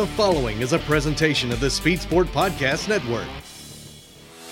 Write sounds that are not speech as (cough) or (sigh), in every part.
The following is a presentation of the Speed Sport Podcast Network.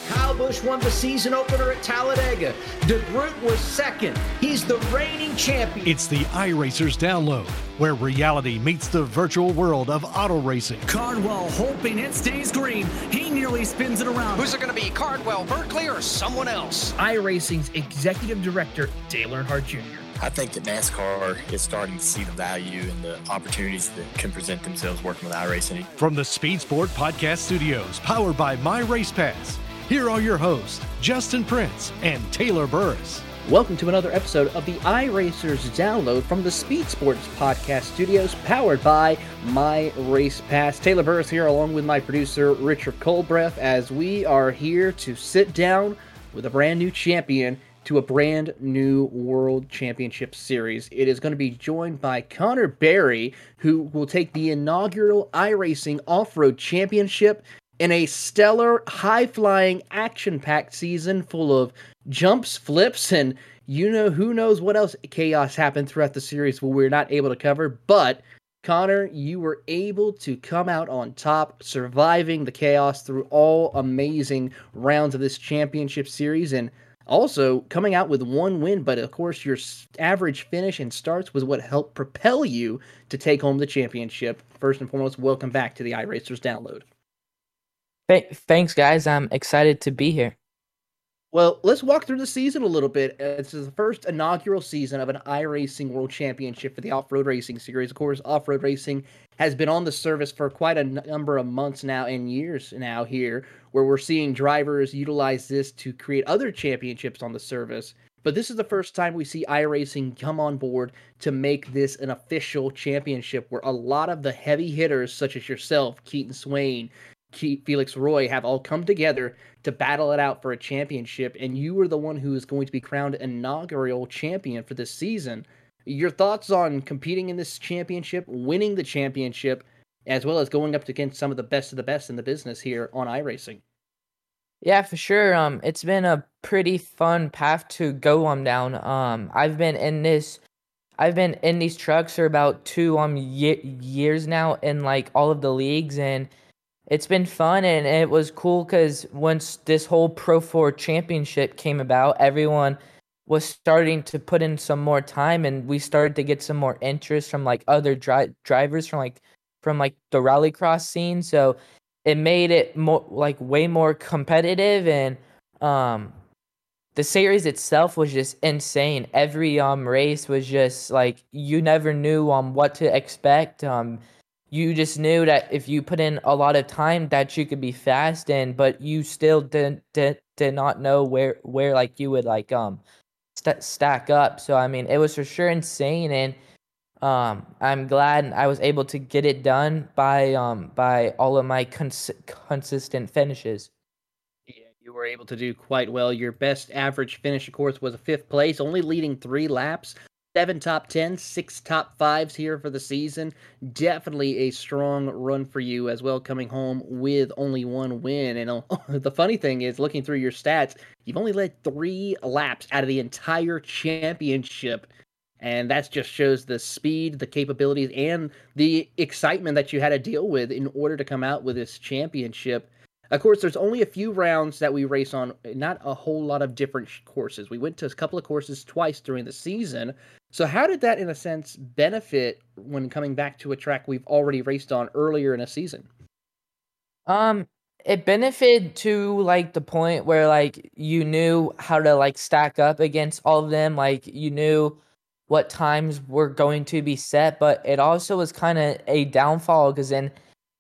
Kyle Busch won the season opener at Talladega. DeGroot was second. He's the reigning champion. It's the iRacers download, where reality meets the virtual world of auto racing. Cardwell hoping it stays green. He nearly spins it around. Who's it going to be, Cardwell, Berkeley, or someone else? iRacing's executive director, Dale Earnhardt Jr. I think that NASCAR is starting to see the value and the opportunities that can present themselves working with iRacing. From the Speed Sport Podcast Studios, powered by My Race Pass, here are your hosts, Justin Prince and Taylor Burris. Welcome to another episode of the iRacers download from the Speed Sports Podcast Studios, powered by My Race Pass. Taylor Burris here, along with my producer, Richard Colbreath, as we are here to sit down with a brand new champion to a brand new World Championship Series. It is going to be joined by Connor Barry, who will take the inaugural iRacing Off Road Championship in a stellar, high flying, action packed season full of jumps, flips, and you know who knows what else chaos happened throughout the series where we're not able to cover. But Connor, you were able to come out on top, surviving the chaos through all amazing rounds of this championship series, and also coming out with one win. But of course, your average finish and starts was what helped propel you to take home the championship. First and foremost, welcome back to the iRacers download. Thanks, guys. I'm excited to be here. Well, let's walk through the season a little bit. Uh, this is the first inaugural season of an iRacing World Championship for the Off Road Racing Series. Of course, off road racing has been on the service for quite a number of months now and years now here, where we're seeing drivers utilize this to create other championships on the service. But this is the first time we see iRacing come on board to make this an official championship where a lot of the heavy hitters, such as yourself, Keaton Swain, Felix Roy have all come together to battle it out for a championship, and you are the one who is going to be crowned inaugural champion for this season. Your thoughts on competing in this championship, winning the championship, as well as going up against some of the best of the best in the business here on iRacing? Yeah, for sure. Um, it's been a pretty fun path to go on down. Um, I've been in this, I've been in these trucks for about two um ye- years now in like all of the leagues and it's been fun and it was cool because once this whole Pro 4 championship came about, everyone was starting to put in some more time and we started to get some more interest from like other dri- drivers from like from like the rallycross scene. So it made it more like way more competitive and um the series itself was just insane. Every um race was just like you never knew um what to expect. Um you just knew that if you put in a lot of time that you could be fast and but you still didn't did, did not know where where like you would like um st- stack up. So i mean it was for sure insane and um i'm glad i was able to get it done by um by all of my cons- consistent finishes. Yeah you were able to do quite well. Your best average finish of course was a fifth place only leading three laps seven top tens, six top fives here for the season. Definitely a strong run for you as well, coming home with only one win. And uh, (laughs) the funny thing is, looking through your stats, you've only led three laps out of the entire championship. And that just shows the speed, the capabilities, and the excitement that you had to deal with in order to come out with this championship. Of course, there's only a few rounds that we race on, not a whole lot of different courses. We went to a couple of courses twice during the season. So, how did that, in a sense, benefit when coming back to a track we've already raced on earlier in a season? Um, it benefited to like the point where like you knew how to like stack up against all of them. Like you knew what times were going to be set, but it also was kind of a downfall because then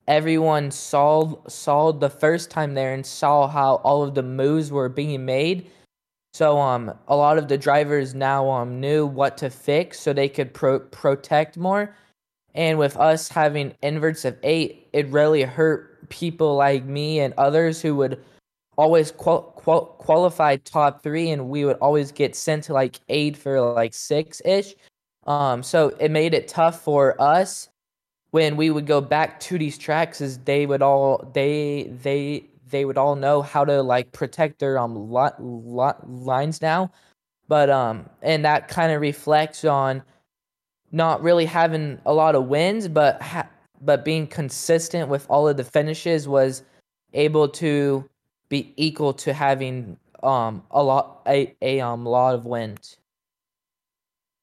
everyone saw saw the first time there and saw how all of the moves were being made. So um a lot of the drivers now um knew what to fix so they could pro- protect more. And with us having inverts of 8, it really hurt people like me and others who would always qual- qual- qualify top 3 and we would always get sent to like 8 for like 6ish. Um so it made it tough for us when we would go back to these tracks is they would all they they they would all know how to like protect their um lot, lot lines now but um and that kind of reflects on not really having a lot of wins but ha- but being consistent with all of the finishes was able to be equal to having um a lot a, a um lot of wins.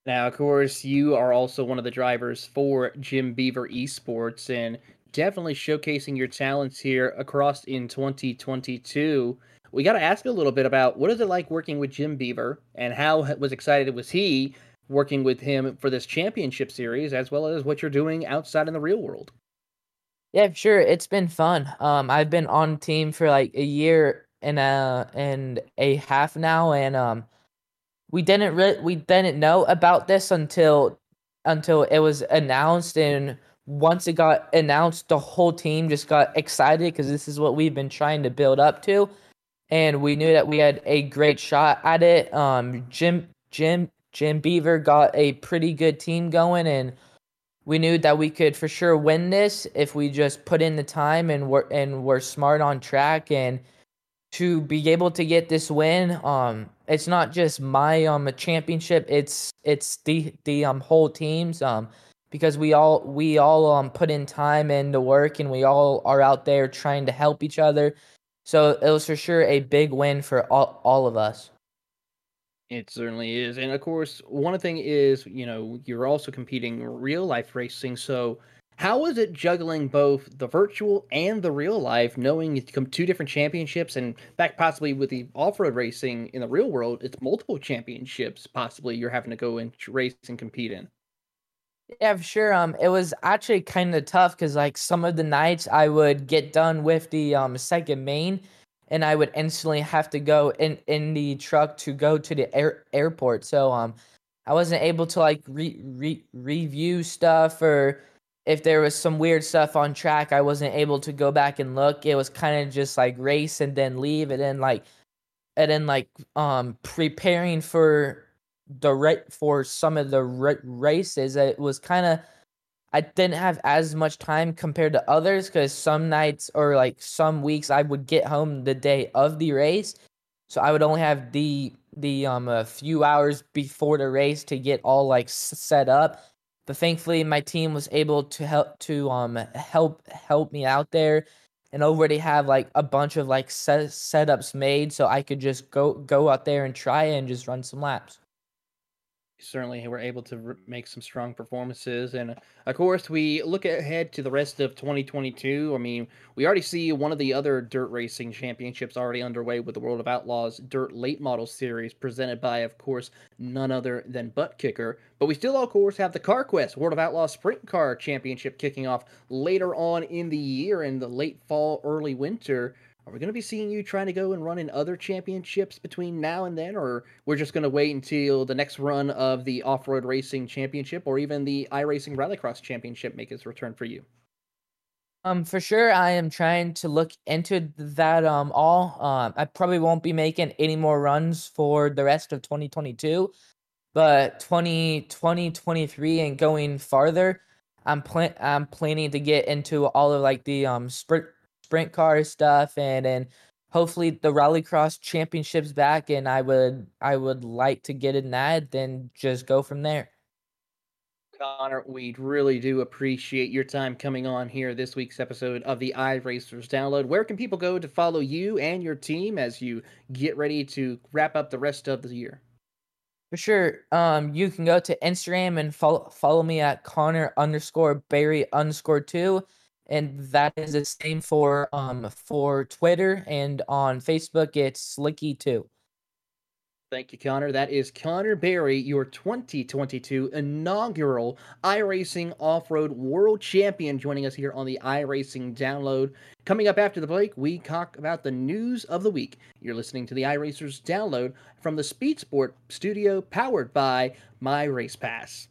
Now, of course, you are also one of the drivers for Jim Beaver Esports and definitely showcasing your talents here across in 2022. We got to ask a little bit about what is it like working with Jim Beaver and how was excited was he working with him for this championship series as well as what you're doing outside in the real world. Yeah, sure. It's been fun. Um, I've been on team for like a year and a and a half now, and um, we didn't re- we didn't know about this until until it was announced, and once it got announced, the whole team just got excited because this is what we've been trying to build up to, and we knew that we had a great shot at it. Um, Jim Jim Jim Beaver got a pretty good team going, and we knew that we could for sure win this if we just put in the time and were and were smart on track and to be able to get this win um it's not just my um championship it's it's the the um whole teams um because we all we all um put in time and the work and we all are out there trying to help each other so it was for sure a big win for all, all of us it certainly is. And of course, one thing is, you know, you're also competing real life racing. So, how is it juggling both the virtual and the real life, knowing it's come two different championships and back possibly with the off road racing in the real world, it's multiple championships possibly you're having to go and race and compete in? Yeah, for sure. Um, it was actually kind of tough because like some of the nights I would get done with the um second main, and I would instantly have to go in in the truck to go to the air, airport. So um, I wasn't able to like re, re review stuff or if there was some weird stuff on track, I wasn't able to go back and look. It was kind of just like race and then leave, and then like and then like um preparing for the right for some of the races. It was kind of I didn't have as much time compared to others because some nights or like some weeks I would get home the day of the race, so I would only have the the um a few hours before the race to get all like set up. But thankfully, my team was able to help to um help help me out there, and already have like a bunch of like set, setups made, so I could just go go out there and try and just run some laps certainly we were able to make some strong performances. And of course, we look ahead to the rest of 2022. I mean, we already see one of the other dirt racing championships already underway with the World of Outlaws Dirt Late Model Series, presented by, of course, none other than Butt Kicker. But we still, of course, have the CarQuest World of Outlaws Sprint Car Championship kicking off later on in the year in the late fall, early winter. Are we going to be seeing you trying to go and run in other championships between now and then, or we're just going to wait until the next run of the off-road racing championship or even the iRacing Rallycross championship make its return for you? Um, for sure, I am trying to look into that. Um, all. Um, I probably won't be making any more runs for the rest of 2022, but 20, 2023 and going farther, I'm plan I'm planning to get into all of like the um sprint sprint car stuff and and hopefully the rallycross championships back and I would I would like to get in that then just go from there. Connor, we really do appreciate your time coming on here this week's episode of the iRacers Download. Where can people go to follow you and your team as you get ready to wrap up the rest of the year? For sure. Um, you can go to Instagram and follow follow me at Connor underscore Barry underscore two and that is the same for um for Twitter and on Facebook it's Slicky too. Thank you, Connor. That is Connor Barry, your 2022 inaugural iRacing Off-Road World Champion, joining us here on the iRacing Download. Coming up after the break, we talk about the news of the week. You're listening to the iRacers Download from the Speed Sport Studio, powered by My Race Pass.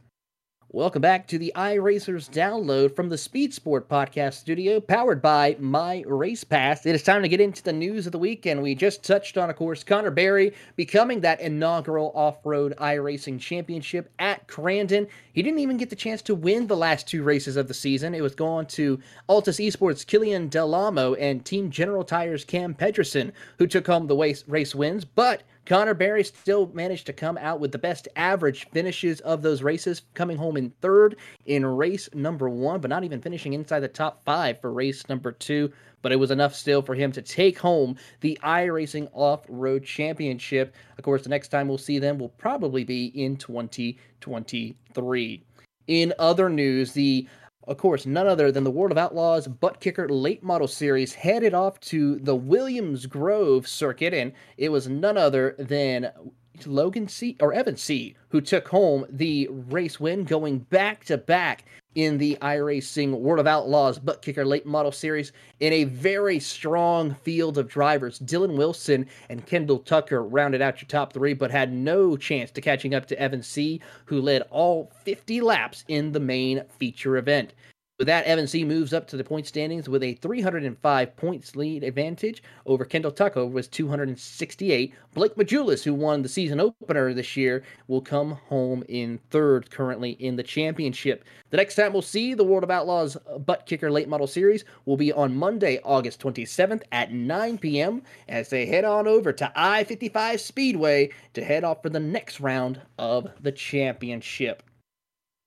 Welcome back to the iRacers download from the Speed Sport podcast studio, powered by My Race Pass. It is time to get into the news of the week, and we just touched on, of course, Connor Barry becoming that inaugural off-road iRacing championship at Crandon. He didn't even get the chance to win the last two races of the season. It was going to Altus Esports Killian Delamo and Team General Tires Cam Pedersen, who took home the race wins, but Connor Barry still managed to come out with the best average finishes of those races, coming home in third in race number one, but not even finishing inside the top five for race number two. But it was enough still for him to take home the iRacing Off Road Championship. Of course, the next time we'll see them will probably be in 2023. In other news, the of course, none other than the World of Outlaws Butt Kicker Late Model Series headed off to the Williams Grove circuit, and it was none other than Logan C or Evan C who took home the race win, going back to back in the iRacing World of Outlaws Butt Kicker Late Model Series in a very strong field of drivers. Dylan Wilson and Kendall Tucker rounded out your top three, but had no chance to catching up to Evan C, who led all 50 laps in the main feature event. With that, Evan C moves up to the point standings with a 305 points lead advantage over Kendall Tucker was 268. Blake Majulis, who won the season opener this year, will come home in third currently in the championship. The next time we'll see the World of Outlaws Butt Kicker Late Model Series will be on Monday, August 27th at 9 p.m. as they head on over to I-55 Speedway to head off for the next round of the championship.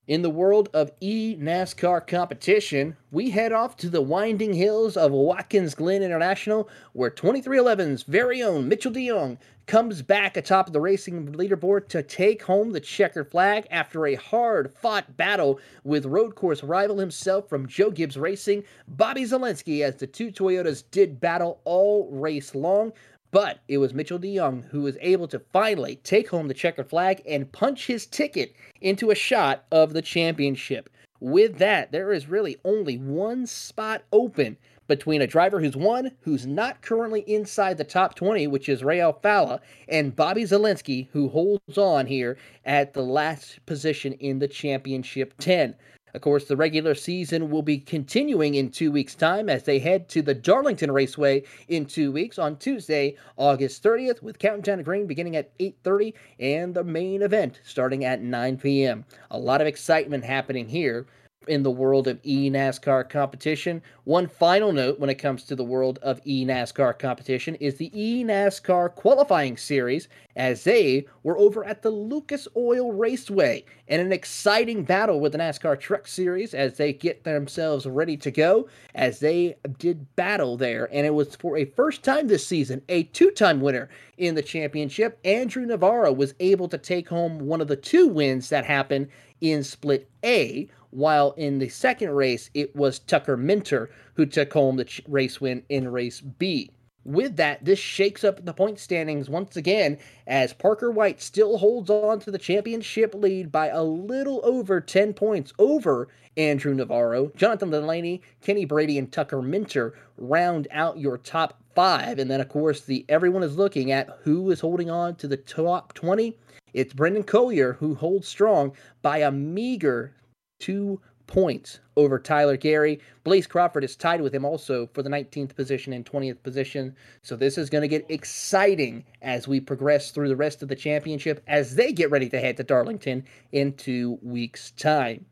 In the world of e NASCAR competition, we head off to the winding hills of Watkins Glen International, where 23XI's very own Mitchell deJong comes back atop the racing leaderboard to take home the checkered flag after a hard fought battle with road course rival himself from Joe Gibbs Racing, Bobby Zalenski, as the two Toyotas did battle all race long. But it was Mitchell deJong who was able to finally take home the checkered flag and punch his ticket into a shot of the championship. With that, there is really only one spot open between a driver who's won, who's not currently inside the top 20, which is Ray Alfalla, and Bobby Zalenski, who holds on here at the last position in the championship 10. Of course, the regular season will be continuing in two weeks' time as they head to the Darlington Raceway in two weeks on Tuesday, August 30th, with Countdown to Green beginning at 8:30 and the main event starting at 9 p.m. A lot of excitement happening here in the world of e-NASCAR competition. One final note when it comes to the world of e-NASCAR competition is the e-NASCAR qualifying series as they were over at the Lucas Oil Raceway in an exciting battle with the NASCAR Truck Series as they get themselves ready to go as they did battle there and it was for a first time this season a two-time winner in the championship. Andrew Navarro was able to take home one of the two wins that happened in split A while in the second race, it was Tucker Minter who took home the race win in race B. With that, this shakes up the point standings once again as Parker White still holds on to the championship lead by a little over 10 points over Andrew Navarro. Jonathan Delaney, Kenny Brady, and Tucker Minter round out your top five. And then, of course, the everyone is looking at who is holding on to the top 20. It's Brendan Collier who holds strong by a meager two points over Tyler Gary. Blaze Crawford is tied with him also for the 19th position and 20th position. So this is going to get exciting as we progress through the rest of the championship as they get ready to head to Darlington in two weeks' time.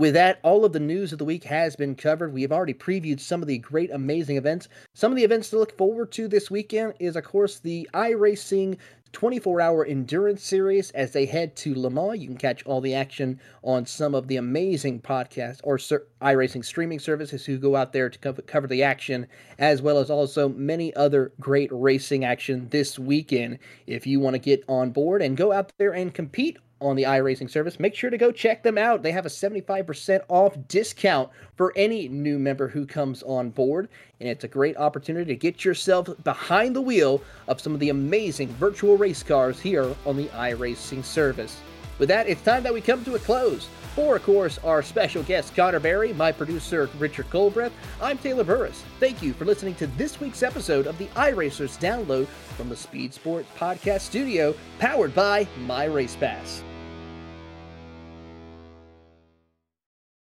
With that, all of the news of the week has been covered. We have already previewed some of the great, amazing events. Some of the events to look forward to this weekend is, of course, the iRacing 24 hour endurance series as they head to Le Mans. You can catch all the action on some of the amazing podcasts or iRacing streaming services who go out there to cover the action, as well as also many other great racing action this weekend. If you want to get on board and go out there and compete on the iRacing service, make sure to go check them out. They have a 75% off discount for any new member who comes on board, and it's a great opportunity to get yourself behind the wheel of some of the amazing virtual race cars here on the iRacing service. With that, it's time that we come to a close. For, of course, our special guest, Connor Barry, my producer, Richard Colbreth, I'm Taylor Burris. Thank you for listening to this week's episode of the iRacers download from the Speed Sports Podcast Studio, powered by My Race Pass.